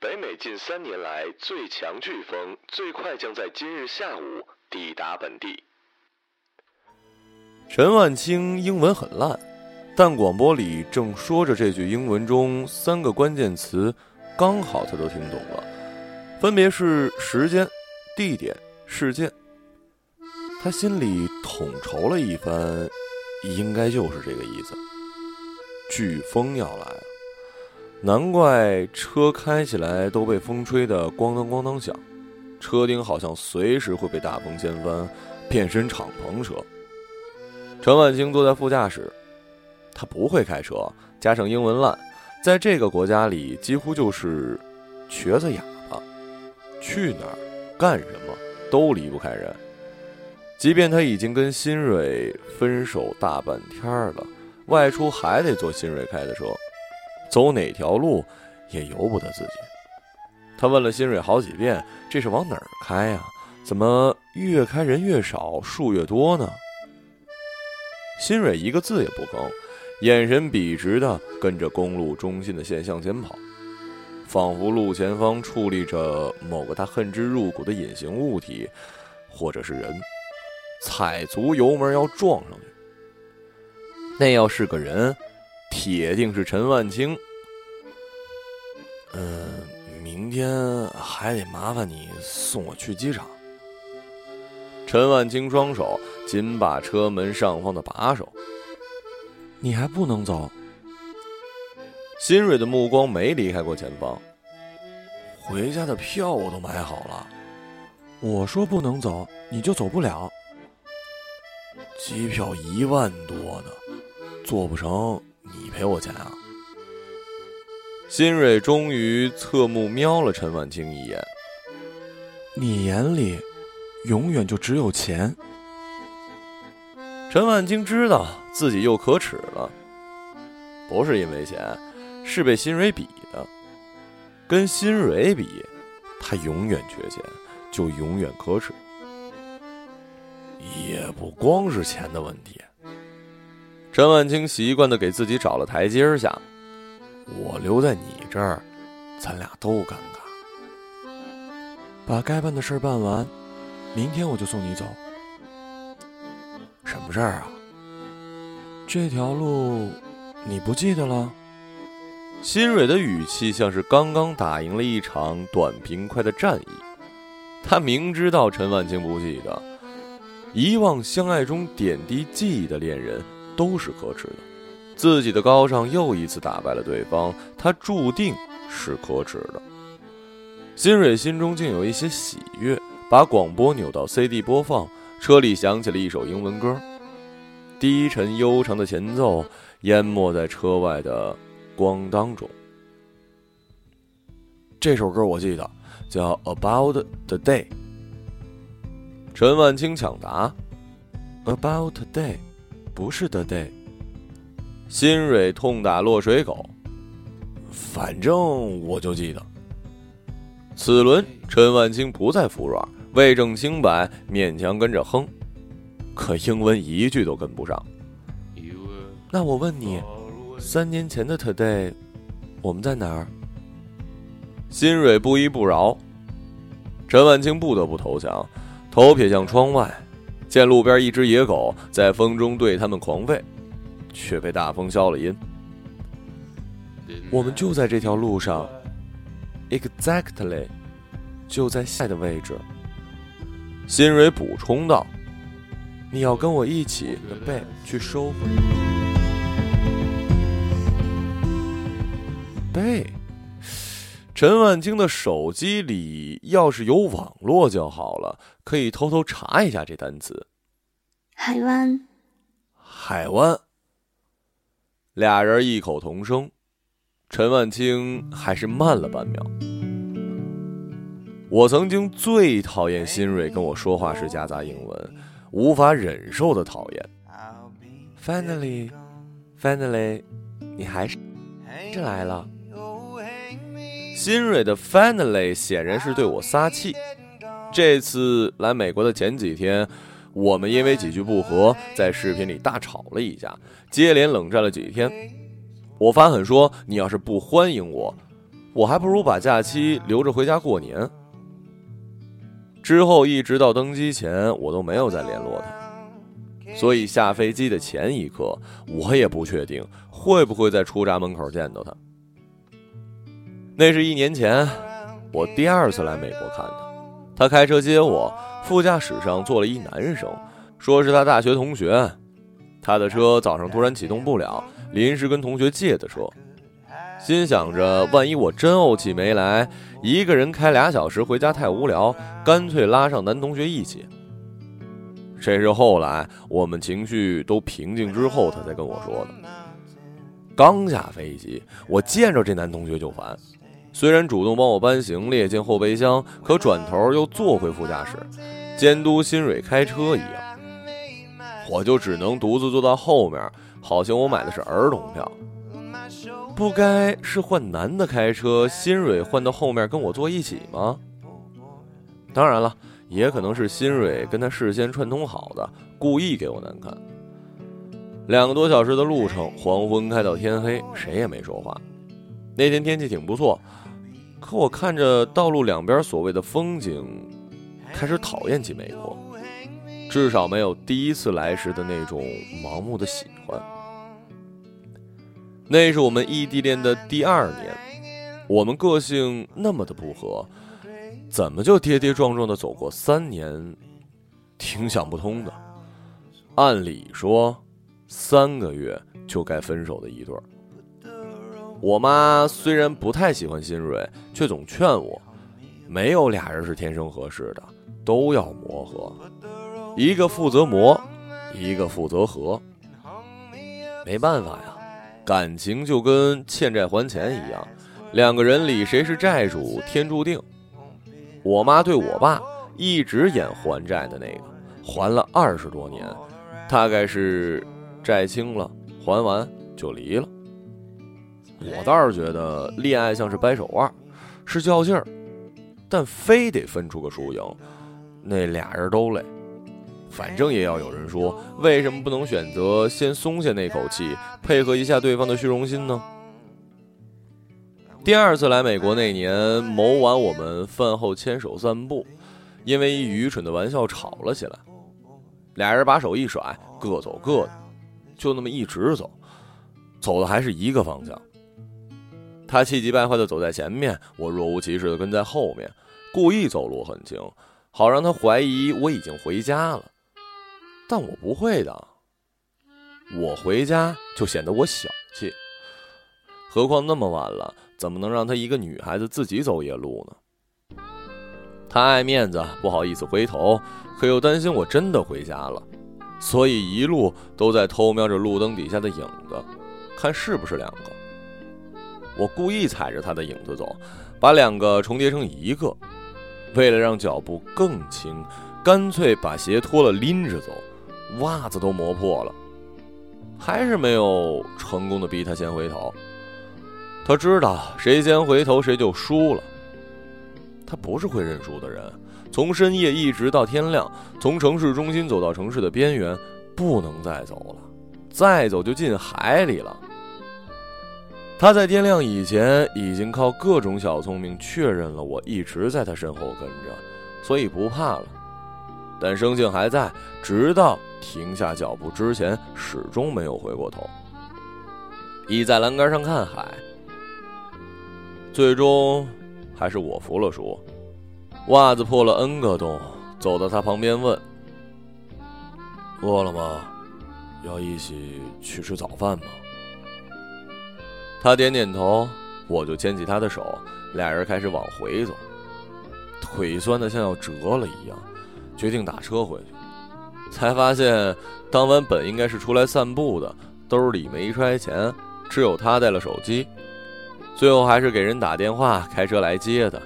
北美近三年来最强飓风最快将在今日下午抵达本地。陈万清英文很烂，但广播里正说着这句英文中三个关键词，刚好他都听懂了，分别是时间、地点、事件。他心里统筹了一番，应该就是这个意思。飓风要来了。难怪车开起来都被风吹得咣当咣当响，车顶好像随时会被大风掀翻，变身敞篷车。陈婉清坐在副驾驶，他不会开车，加上英文烂，在这个国家里几乎就是瘸子哑巴，去哪儿干什么都离不开人。即便他已经跟新蕊分手大半天了，外出还得坐新蕊开的车。走哪条路，也由不得自己。他问了新蕊好几遍：“这是往哪儿开呀？怎么越开人越少，树越多呢？”新蕊一个字也不吭，眼神笔直的跟着公路中心的线向前跑，仿佛路前方矗立着某个他恨之入骨的隐形物体，或者是人，踩足油门要撞上去。那要是个人。铁定是陈万清。嗯，明天还得麻烦你送我去机场。陈万清双手紧把车门上方的把手。你还不能走。新蕊的目光没离开过前方。回家的票我都买好了。我说不能走，你就走不了。机票一万多呢，做不成。你赔我钱啊！新蕊终于侧目瞄了陈婉清一眼。你眼里永远就只有钱。陈婉清知道自己又可耻了，不是因为钱，是被新蕊比的。跟新蕊比，她永远缺钱，就永远可耻。也不光是钱的问题。陈万清习惯的给自己找了台阶下，我留在你这儿，咱俩都尴尬。把该办的事儿办完，明天我就送你走。什么事儿啊？这条路你不记得了？新蕊的语气像是刚刚打赢了一场短平快的战役。他明知道陈万清不记得，遗忘相爱中点滴记忆的恋人。都是可耻的，自己的高尚又一次打败了对方，他注定是可耻的。新蕊心中竟有一些喜悦，把广播扭到 CD 播放，车里响起了一首英文歌，低沉悠长的前奏淹没在车外的光当中。这首歌我记得，叫《About the Day》。陈万清抢答，《About the Day》。不是的，day。新蕊痛打落水狗。反正我就记得。此轮陈万清不再服软，为证清白，勉强跟着哼。可英文一句都跟不上。那我问你，三年前的 today，我们在哪儿？新蕊不依不饶。陈万清不得不投降，头撇向窗外。见路边一只野狗在风中对他们狂吠，却被大风消了音。我们就在这条路上，exactly，就在下的位置。新蕊补充道：“你要跟我一起的背去收。”背。陈万清的手机里要是有网络就好了，可以偷偷查一下这单词。海湾，海湾。俩人异口同声，陈万清还是慢了半秒。我曾经最讨厌新蕊跟我说话时夹杂英文，无法忍受的讨厌。Finally，finally，你还是这来了。新蕊的 finally 显然是对我撒气。这次来美国的前几天，我们因为几句不和，在视频里大吵了一架，接连冷战了几天。我发狠说：“你要是不欢迎我，我还不如把假期留着回家过年。之后一直到登机前，我都没有再联络他，所以下飞机的前一刻，我也不确定会不会在出闸门口见到他。那是一年前，我第二次来美国看他，他开车接我，副驾驶上坐了一男生，说是他大学同学，他的车早上突然启动不了，临时跟同学借的车。心想着，万一我真怄气没来，一个人开俩小时回家太无聊，干脆拉上男同学一起。这是后来我们情绪都平静之后，他才跟我说的。刚下飞机，我见着这男同学就烦，虽然主动帮我搬行李进后备箱，可转头又坐回副驾驶，监督新蕊开车一样，我就只能独自坐到后面，好像我买的是儿童票。不该是换男的开车，新蕊换到后面跟我坐一起吗？当然了，也可能是新蕊跟他事先串通好的，故意给我难看。两个多小时的路程，黄昏开到天黑，谁也没说话。那天天气挺不错，可我看着道路两边所谓的风景，开始讨厌起美国，至少没有第一次来时的那种盲目的喜欢。那是我们异地恋的第二年，我们个性那么的不合，怎么就跌跌撞撞的走过三年，挺想不通的。按理说，三个月就该分手的一对儿。我妈虽然不太喜欢新蕊，却总劝我，没有俩人是天生合适的，都要磨合，一个负责磨，一个负责和。没办法呀。感情就跟欠债还钱一样，两个人里谁是债主，天注定。我妈对我爸一直演还债的那个，还了二十多年，大概是债清了，还完就离了。我倒是觉得恋爱像是掰手腕，是较劲儿，但非得分出个输赢，那俩人都累。反正也要有人说，为什么不能选择先松下那口气，配合一下对方的虚荣心呢？第二次来美国那年，某晚我们饭后牵手散步，因为一愚蠢的玩笑吵了起来，俩人把手一甩，各走各的，就那么一直走，走的还是一个方向。他气急败坏的走在前面，我若无其事的跟在后面，故意走路很轻，好让他怀疑我已经回家了。但我不会的，我回家就显得我小气。何况那么晚了，怎么能让她一个女孩子自己走夜路呢？她爱面子，不好意思回头，可又担心我真的回家了，所以一路都在偷瞄着路灯底下的影子，看是不是两个。我故意踩着他的影子走，把两个重叠成一个，为了让脚步更轻，干脆把鞋脱了拎着走。袜子都磨破了，还是没有成功的逼他先回头。他知道谁先回头谁就输了。他不是会认输的人。从深夜一直到天亮，从城市中心走到城市的边缘，不能再走了，再走就进海里了。他在天亮以前已经靠各种小聪明确认了我一直在他身后跟着，所以不怕了。但生性还在，直到。停下脚步之前，始终没有回过头，倚在栏杆上看海。最终，还是我服了输，袜子破了 N 个洞，走到他旁边问：“饿了吗？要一起去吃早饭吗？”他点点头，我就牵起他的手，俩人开始往回走，腿酸的像要折了一样，决定打车回去。才发现，当晚本应该是出来散步的，兜里没揣钱，只有他带了手机。最后还是给人打电话，开车来接的。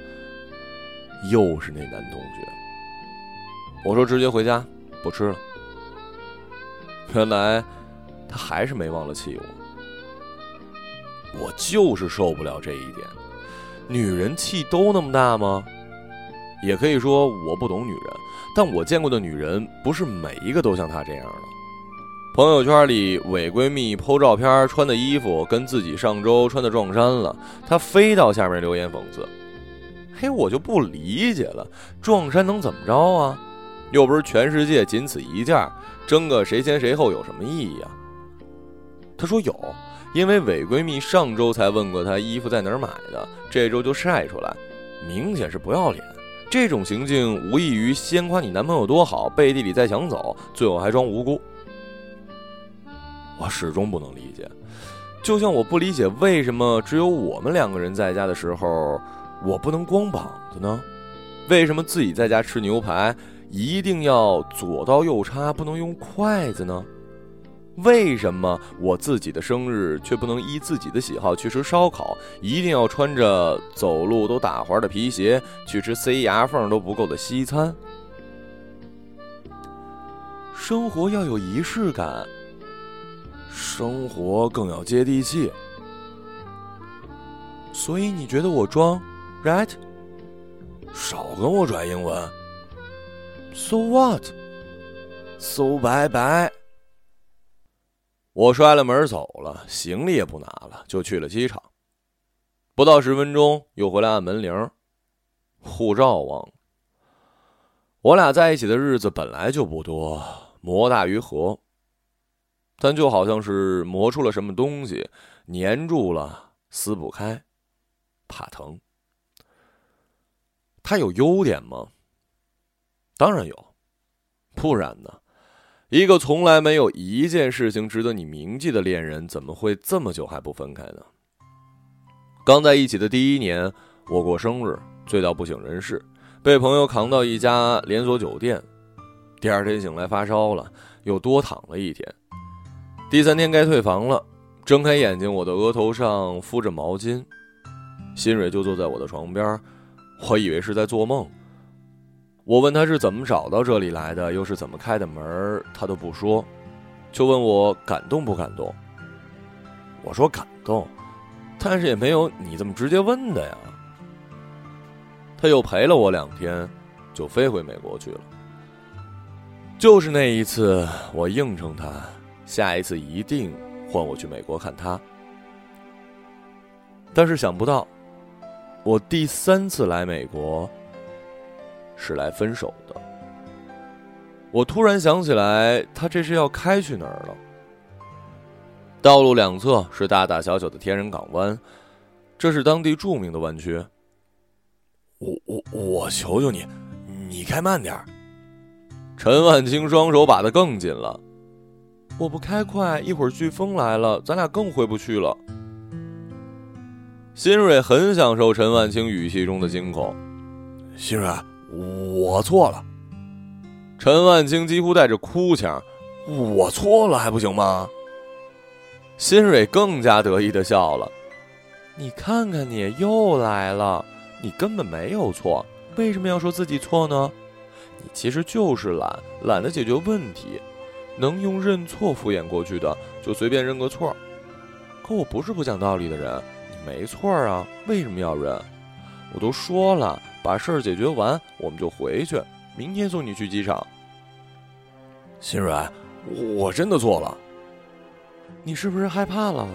又是那男同学。我说直接回家，不吃了。原来，他还是没忘了气我。我就是受不了这一点。女人气都那么大吗？也可以说我不懂女人。但我见过的女人，不是每一个都像她这样的。朋友圈里伪闺蜜 PO 照片，穿的衣服跟自己上周穿的撞衫了，她非到下面留言讽刺。嘿，我就不理解了，撞衫能怎么着啊？又不是全世界仅此一件，争个谁先谁后有什么意义啊？她说有，因为伪闺蜜上周才问过她衣服在哪儿买的，这周就晒出来，明显是不要脸。这种行径无异于先夸你男朋友多好，背地里再抢走，最后还装无辜。我始终不能理解，就像我不理解为什么只有我们两个人在家的时候。我不能光膀子呢？为什么自己在家吃牛排一定要左刀右叉，不能用筷子呢？为什么我自己的生日却不能依自己的喜好去吃烧烤，一定要穿着走路都打滑的皮鞋去吃塞牙缝都不够的西餐？生活要有仪式感，生活更要接地气。所以你觉得我装？Right，少跟我拽英文。So what？So 拜拜。我摔了门走了，行李也不拿了，就去了机场。不到十分钟，又回来按门铃，护照忘了。我俩在一起的日子本来就不多，磨大于合，但就好像是磨出了什么东西，粘住了，撕不开，怕疼。他有优点吗？当然有，不然呢？一个从来没有一件事情值得你铭记的恋人，怎么会这么久还不分开呢？刚在一起的第一年，我过生日，醉到不省人事，被朋友扛到一家连锁酒店。第二天醒来发烧了，又多躺了一天。第三天该退房了，睁开眼睛，我的额头上敷着毛巾，新蕊就坐在我的床边。我以为是在做梦。我问他是怎么找到这里来的，又是怎么开的门，他都不说，就问我感动不感动。我说感动，但是也没有你这么直接问的呀。他又陪了我两天，就飞回美国去了。就是那一次，我应承他，下一次一定换我去美国看他。但是想不到。我第三次来美国，是来分手的。我突然想起来，他这是要开去哪儿了？道路两侧是大大小小的天然港湾，这是当地著名的湾区。我我我求求你，你开慢点儿陈万清双手把的更紧了。我不开快，一会儿飓风来了，咱俩更回不去了。新蕊很享受陈万清语气中的惊恐。新蕊，我错了。陈万清几乎带着哭腔：“我错了还不行吗？”新蕊更加得意的笑了：“你看看你又来了，你根本没有错，为什么要说自己错呢？你其实就是懒，懒得解决问题，能用认错敷衍过去的，就随便认个错。可我不是不讲道理的人。”你没错啊，为什么要认？我都说了，把事儿解决完，我们就回去。明天送你去机场。心蕊，我真的错了。你是不是害怕了？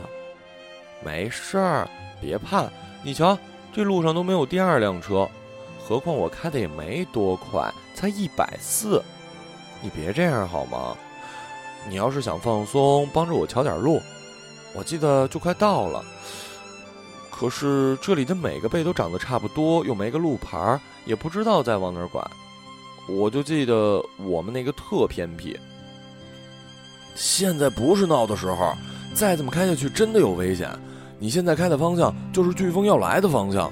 没事儿，别怕。你瞧，这路上都没有第二辆车，何况我开的也没多快，才一百四。你别这样好吗？你要是想放松，帮着我瞧点路。我记得就快到了。可是这里的每个背都长得差不多，又没个路牌，也不知道再往哪拐。我就记得我们那个特偏僻。现在不是闹的时候，再这么开下去真的有危险。你现在开的方向就是飓风要来的方向。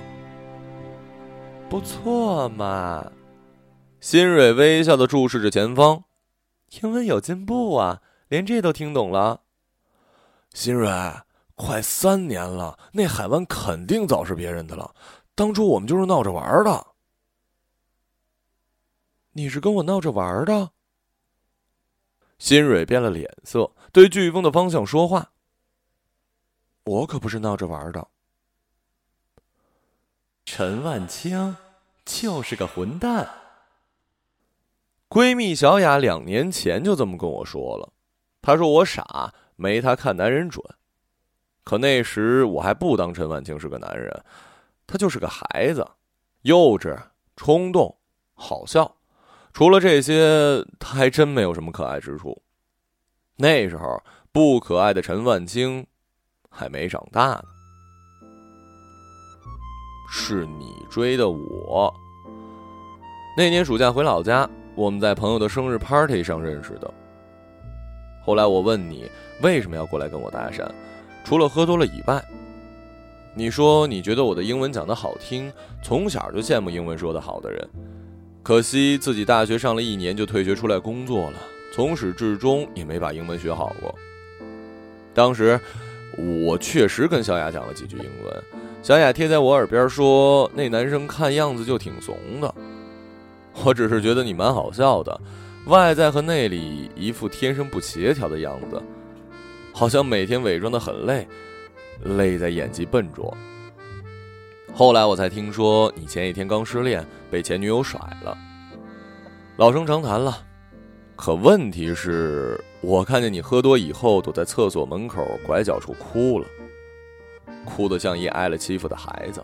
不错嘛，新蕊微笑的注视着前方，英文有进步啊，连这都听懂了。新蕊。快三年了，那海湾肯定早是别人的了。当初我们就是闹着玩的。你是跟我闹着玩的？新蕊变了脸色，对飓风的方向说话。我可不是闹着玩的。陈万清就是个混蛋。闺蜜小雅两年前就这么跟我说了。她说我傻，没她看男人准。可那时我还不当陈万清是个男人，他就是个孩子，幼稚、冲动、好笑。除了这些，他还真没有什么可爱之处。那时候不可爱的陈万清还没长大呢。是你追的我。那年暑假回老家，我们在朋友的生日 party 上认识的。后来我问你为什么要过来跟我搭讪。除了喝多了以外，你说你觉得我的英文讲得好听，从小就羡慕英文说得好的人。可惜自己大学上了一年就退学出来工作了，从始至终也没把英文学好过。当时我确实跟小雅讲了几句英文，小雅贴在我耳边说：“那男生看样子就挺怂的。”我只是觉得你蛮好笑的，外在和内里一副天生不协调的样子。好像每天伪装的很累，累在演技笨拙。后来我才听说你前几天刚失恋，被前女友甩了。老生常谈了，可问题是我看见你喝多以后躲在厕所门口拐角处哭了，哭得像一挨了欺负的孩子。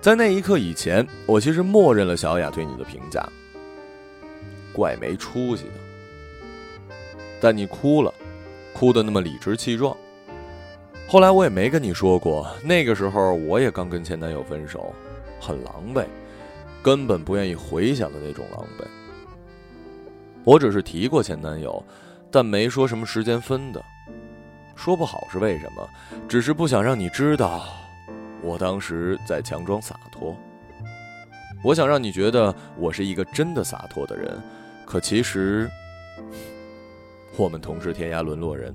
在那一刻以前，我其实默认了小雅对你的评价，怪没出息的。但你哭了。哭得那么理直气壮。后来我也没跟你说过，那个时候我也刚跟前男友分手，很狼狈，根本不愿意回想的那种狼狈。我只是提过前男友，但没说什么时间分的，说不好是为什么，只是不想让你知道，我当时在强装洒脱。我想让你觉得我是一个真的洒脱的人，可其实。我们同是天涯沦落人。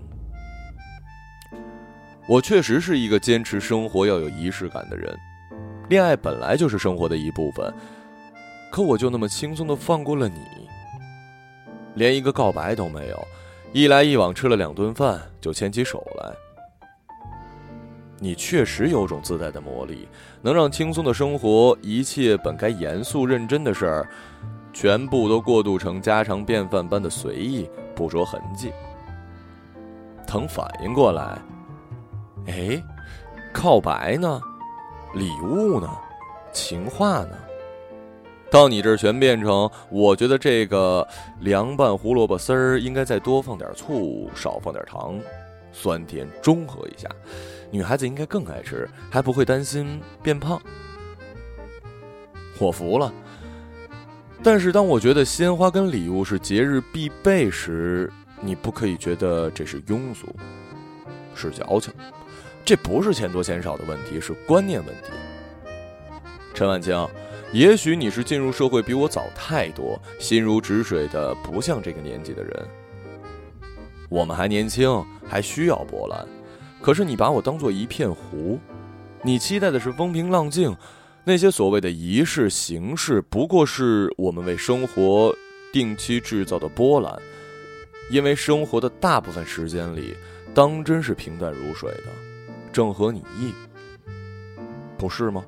我确实是一个坚持生活要有仪式感的人，恋爱本来就是生活的一部分。可我就那么轻松的放过了你，连一个告白都没有，一来一往吃了两顿饭就牵起手来。你确实有种自带的魔力，能让轻松的生活，一切本该严肃认真的事儿，全部都过渡成家常便饭般的随意。不着痕迹。等反应过来，哎，告白呢？礼物呢？情话呢？到你这儿全变成，我觉得这个凉拌胡萝卜丝儿应该再多放点醋，少放点糖，酸甜中和一下，女孩子应该更爱吃，还不会担心变胖。我服了。但是，当我觉得鲜花跟礼物是节日必备时，你不可以觉得这是庸俗，是矫情。这不是钱多钱少的问题，是观念问题。陈万清，也许你是进入社会比我早太多，心如止水的不像这个年纪的人。我们还年轻，还需要波澜。可是你把我当做一片湖，你期待的是风平浪静。那些所谓的仪式形式，不过是我们为生活定期制造的波澜，因为生活的大部分时间里，当真是平淡如水的，正合你意，不是吗？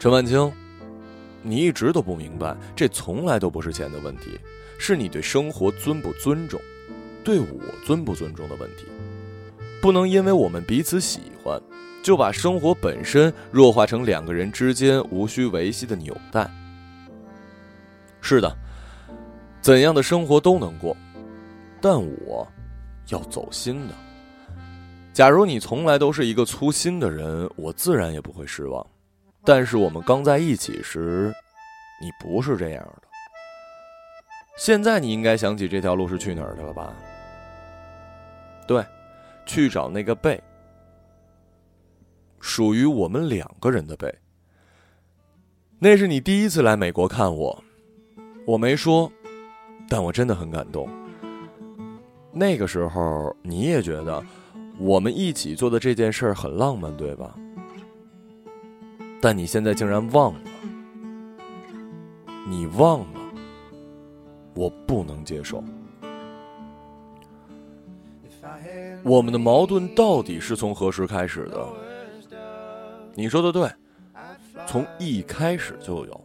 陈万清，你一直都不明白，这从来都不是钱的问题，是你对生活尊不尊重，对我尊不尊重的问题，不能因为我们彼此喜欢。就把生活本身弱化成两个人之间无需维系的纽带。是的，怎样的生活都能过，但我要走心的。假如你从来都是一个粗心的人，我自然也不会失望。但是我们刚在一起时，你不是这样的。现在你应该想起这条路是去哪儿的了吧？对，去找那个贝。属于我们两个人的背。那是你第一次来美国看我，我没说，但我真的很感动。那个时候你也觉得我们一起做的这件事很浪漫，对吧？但你现在竟然忘了，你忘了，我不能接受。我们的矛盾到底是从何时开始的？你说的对，从一开始就有，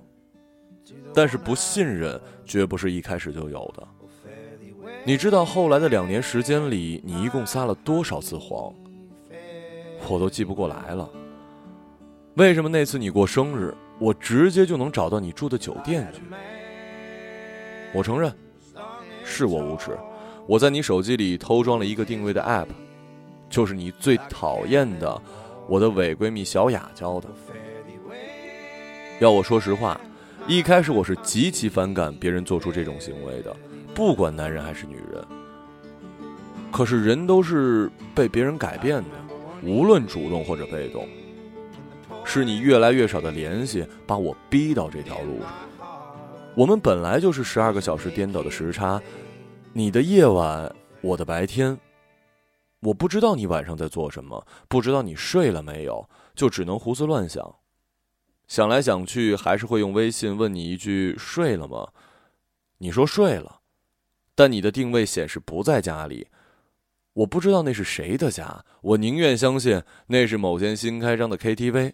但是不信任绝不是一开始就有的。你知道后来的两年时间里，你一共撒了多少次谎？我都记不过来了。为什么那次你过生日，我直接就能找到你住的酒店去？我承认，是我无耻。我在你手机里偷装了一个定位的 App，就是你最讨厌的我的伪闺蜜小雅教的。要我说实话，一开始我是极其反感别人做出这种行为的。不管男人还是女人，可是人都是被别人改变的，无论主动或者被动。是你越来越少的联系，把我逼到这条路上。我们本来就是十二个小时颠倒的时差，你的夜晚，我的白天。我不知道你晚上在做什么，不知道你睡了没有，就只能胡思乱想。想来想去，还是会用微信问你一句：“睡了吗？”你说睡了。但你的定位显示不在家里，我不知道那是谁的家。我宁愿相信那是某间新开张的 KTV，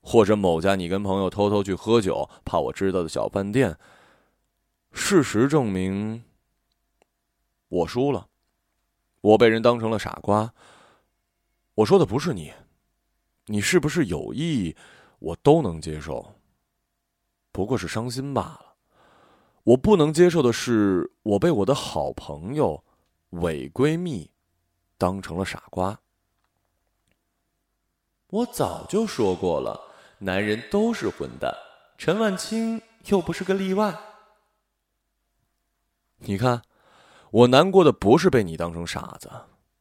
或者某家你跟朋友偷偷去喝酒、怕我知道的小饭店。事实证明，我输了，我被人当成了傻瓜。我说的不是你，你是不是有意，我都能接受，不过是伤心罢了。我不能接受的是，我被我的好朋友、伪闺蜜当成了傻瓜。我早就说过了，男人都是混蛋，陈万清又不是个例外。你看，我难过的不是被你当成傻子，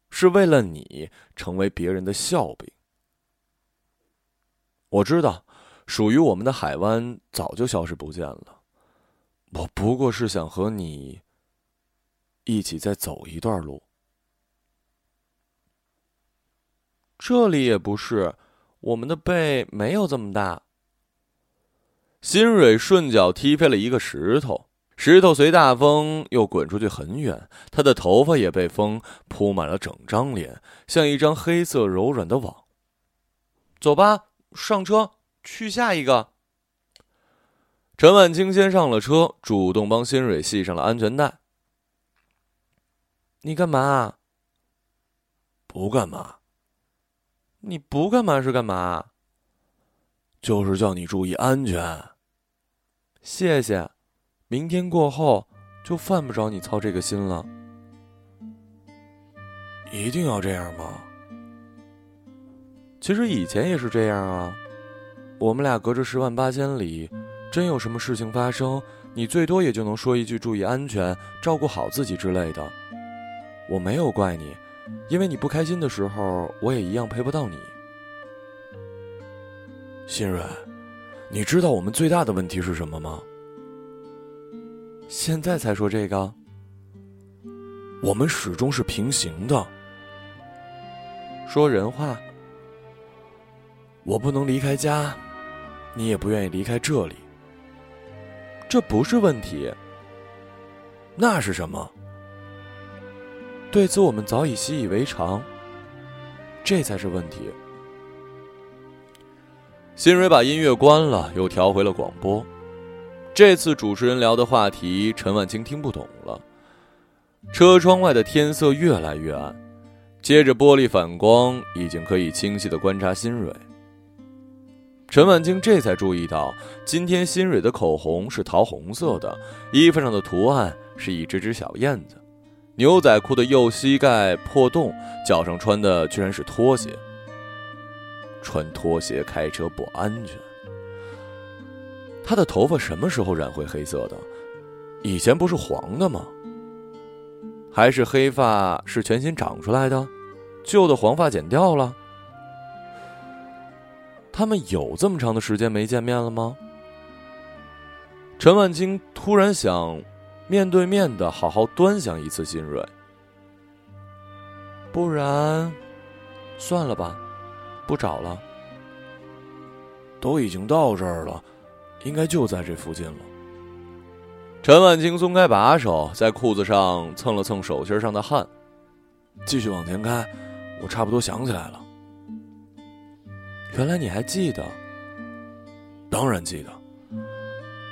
是为了你成为别人的笑柄。我知道，属于我们的海湾早就消失不见了。我不过是想和你一起再走一段路。这里也不是，我们的背没有这么大。新蕊顺脚踢飞了一个石头，石头随大风又滚出去很远，他的头发也被风铺满了整张脸，像一张黑色柔软的网。走吧，上车，去下一个。陈婉清先上了车，主动帮新蕊系上了安全带。你干嘛？不干嘛。你不干嘛是干嘛？就是叫你注意安全。谢谢。明天过后就犯不着你操这个心了。一定要这样吗？其实以前也是这样啊。我们俩隔着十万八千里。真有什么事情发生，你最多也就能说一句“注意安全，照顾好自己”之类的。我没有怪你，因为你不开心的时候，我也一样陪不到你。新蕊，你知道我们最大的问题是什么吗？现在才说这个？我们始终是平行的。说人话。我不能离开家，你也不愿意离开这里。这不是问题，那是什么？对此我们早已习以为常，这才是问题。新蕊把音乐关了，又调回了广播。这次主持人聊的话题，陈婉清听不懂了。车窗外的天色越来越暗，接着玻璃反光，已经可以清晰的观察新蕊。陈婉清这才注意到，今天新蕊的口红是桃红色的，衣服上的图案是一只只小燕子，牛仔裤的右膝盖破洞，脚上穿的居然是拖鞋。穿拖鞋开车不安全。他的头发什么时候染回黑色的？以前不是黄的吗？还是黑发是全新长出来的，旧的黄发剪掉了？他们有这么长的时间没见面了吗？陈万清突然想，面对面的好好端详一次新蕊。不然，算了吧，不找了。都已经到这儿了，应该就在这附近了。陈万清松开把手，在裤子上蹭了蹭手心上的汗，继续往前开。我差不多想起来了。原来你还记得？当然记得。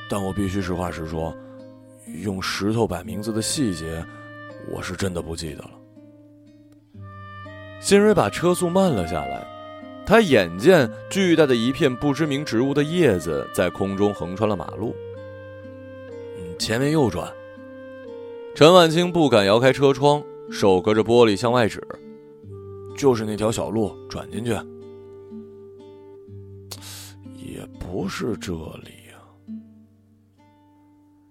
但我必须实话实说，用石头摆名字的细节，我是真的不记得了。新蕊把车速慢了下来，他眼见巨大的一片不知名植物的叶子在空中横穿了马路。嗯，前面右转。陈万清不敢摇开车窗，手隔着玻璃向外指：“就是那条小路，转进去。”也不是这里呀。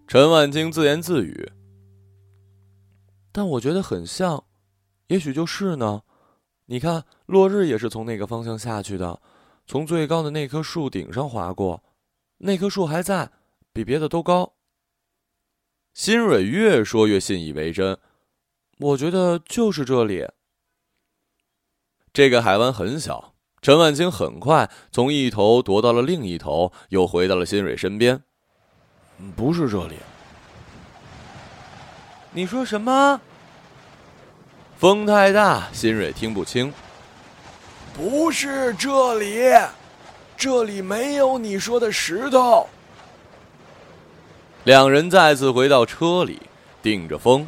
陈万清自言自语：“但我觉得很像，也许就是呢。”你看，落日也是从那个方向下去的，从最高的那棵树顶上划过，那棵树还在，比别的都高。新蕊越说越信以为真，我觉得就是这里。这个海湾很小，陈万清很快从一头踱到了另一头，又回到了新蕊身边。不是这里。你说什么？风太大，新蕊听不清。不是这里，这里没有你说的石头。两人再次回到车里，顶着风，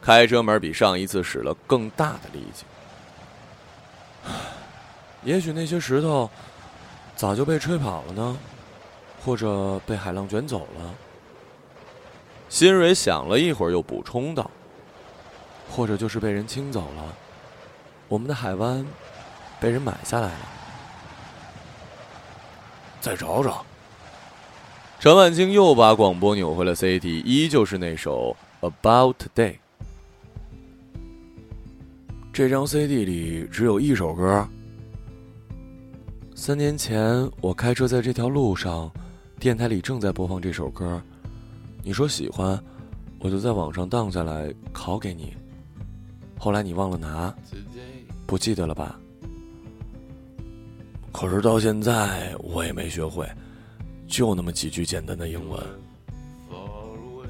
开车门比上一次使了更大的力气。也许那些石头早就被吹跑了呢，或者被海浪卷走了。新蕊想了一会儿，又补充道。或者就是被人清走了，我们的海湾被人买下来了。再找找。陈万清又把广播扭回了 CD，依旧是那首《About Today》。这张 CD 里只有一首歌。三年前我开车在这条路上，电台里正在播放这首歌，你说喜欢，我就在网上荡下来拷给你。后来你忘了拿，不记得了吧？可是到现在我也没学会，就那么几句简单的英文。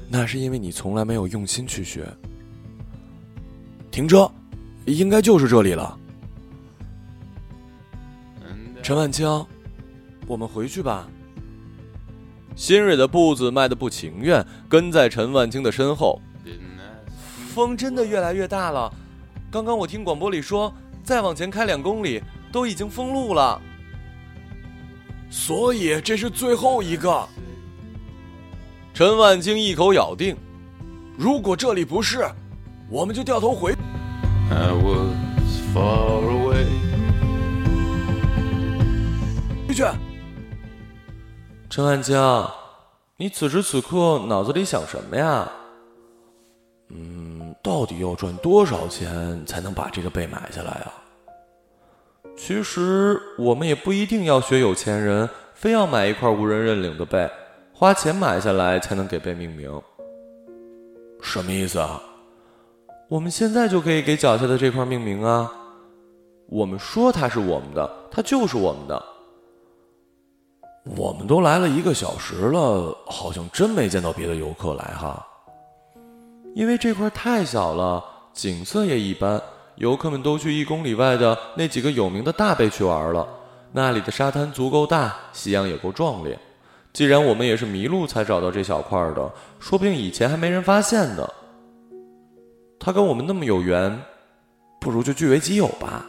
那是因为你从来没有用心去学。停车，应该就是这里了。陈万清，我们回去吧。新蕊的步子迈得不情愿，跟在陈万清的身后。风真的越来越大了。刚刚我听广播里说，再往前开两公里都已经封路了，所以这是最后一个。陈万清一口咬定，如果这里不是，我们就掉头回。回去。陈万清，你此时此刻脑子里想什么呀？到底要赚多少钱才能把这个贝买下来啊？其实我们也不一定要学有钱人，非要买一块无人认领的贝，花钱买下来才能给贝命名。什么意思啊？我们现在就可以给脚下的这块命名啊！我们说它是我们的，它就是我们的。我们都来了一个小时了，好像真没见到别的游客来哈。因为这块太小了，景色也一般，游客们都去一公里外的那几个有名的大贝去玩了。那里的沙滩足够大，夕阳也够壮烈。既然我们也是迷路才找到这小块的，说不定以前还没人发现呢。他跟我们那么有缘，不如就据为己有吧。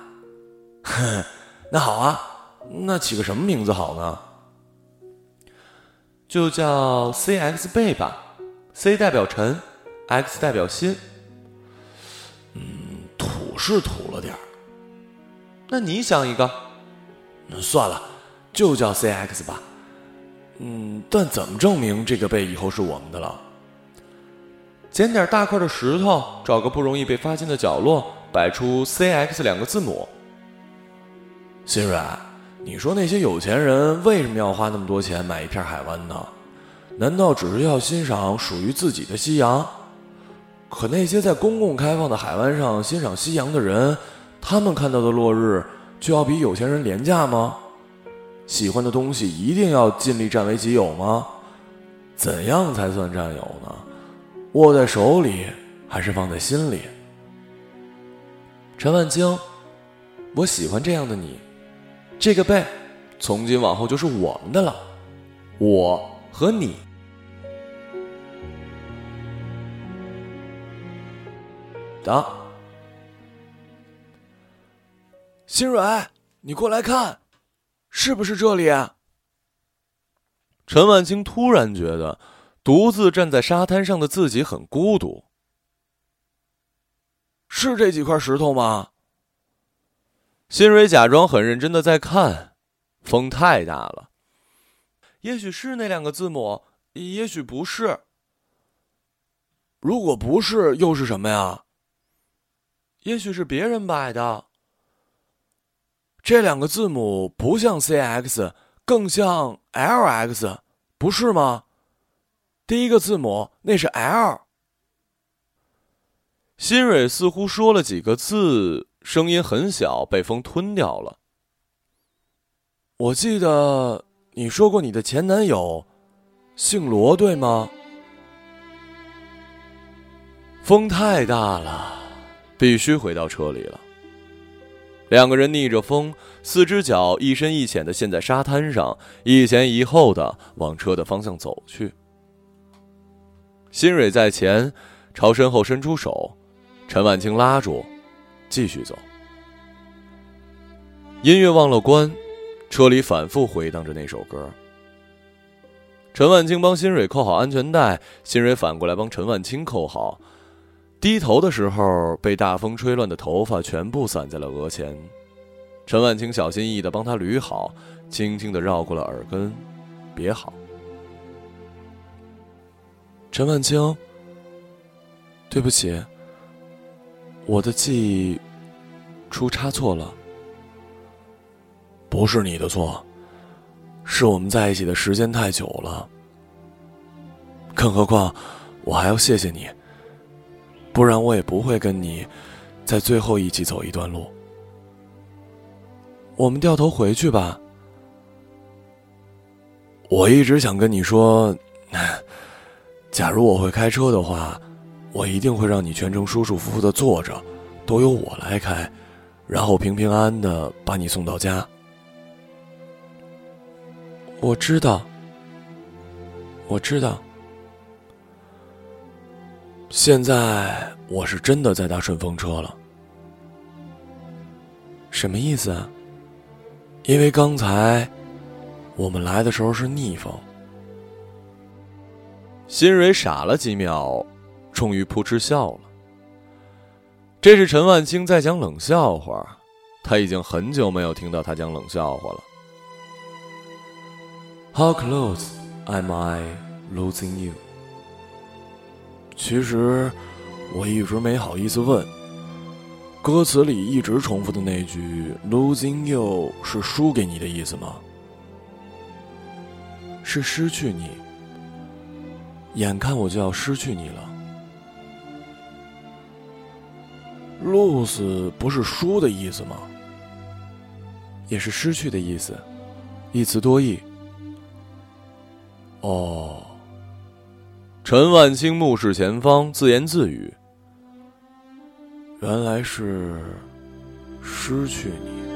哼，那好啊，那起个什么名字好呢？就叫 CX 贝吧，C 代表陈。X 代表心，嗯，土是土了点儿。那你想一个？算了，就叫 CX 吧。嗯，但怎么证明这个贝以后是我们的了？捡点大块的石头，找个不容易被发现的角落，摆出 CX 两个字母。新蕊，你说那些有钱人为什么要花那么多钱买一片海湾呢？难道只是要欣赏属于自己的夕阳？可那些在公共开放的海湾上欣赏夕阳的人，他们看到的落日就要比有钱人廉价吗？喜欢的东西一定要尽力占为己有吗？怎样才算占有呢？握在手里还是放在心里？陈万清，我喜欢这样的你。这个背，从今往后就是我们的了，我和你。的。新蕊，你过来看，是不是这里？陈万清突然觉得，独自站在沙滩上的自己很孤独。是这几块石头吗？新蕊假装很认真的在看，风太大了。也许是那两个字母，也许不是。如果不是，又是什么呀？也许是别人摆的。这两个字母不像 C X，更像 L X，不是吗？第一个字母那是 L。新蕊似乎说了几个字。声音很小，被风吞掉了。我记得你说过你的前男友姓罗，对吗？风太大了，必须回到车里了。两个人逆着风，四只脚一深一浅的陷在沙滩上，一前一后的往车的方向走去。新蕊在前，朝身后伸出手，陈婉清拉住。继续走，音乐忘了关，车里反复回荡着那首歌。陈万清帮新蕊扣好安全带，新蕊反过来帮陈万清扣好。低头的时候，被大风吹乱的头发全部散在了额前。陈万清小心翼翼的帮他捋好，轻轻的绕过了耳根，别好。陈万清，对不起。我的记忆出差错了，不是你的错，是我们在一起的时间太久了。更何况，我还要谢谢你，不然我也不会跟你在最后一起走一段路。我们掉头回去吧。我一直想跟你说，假如我会开车的话。我一定会让你全程舒舒服服的坐着，都由我来开，然后平平安安的把你送到家。我知道，我知道。现在我是真的在搭顺风车了。什么意思啊？因为刚才我们来的时候是逆风。新蕊傻了几秒。终于扑哧笑了。这是陈万清在讲冷笑话，他已经很久没有听到他讲冷笑话了。How close am I losing you？其实我一直没好意思问。歌词里一直重复的那句 “losing you” 是输给你的意思吗？是失去你。眼看我就要失去你了。lose 不是输的意思吗？也是失去的意思，一词多义。哦，陈万清目视前方，自言自语：“原来是失去你。”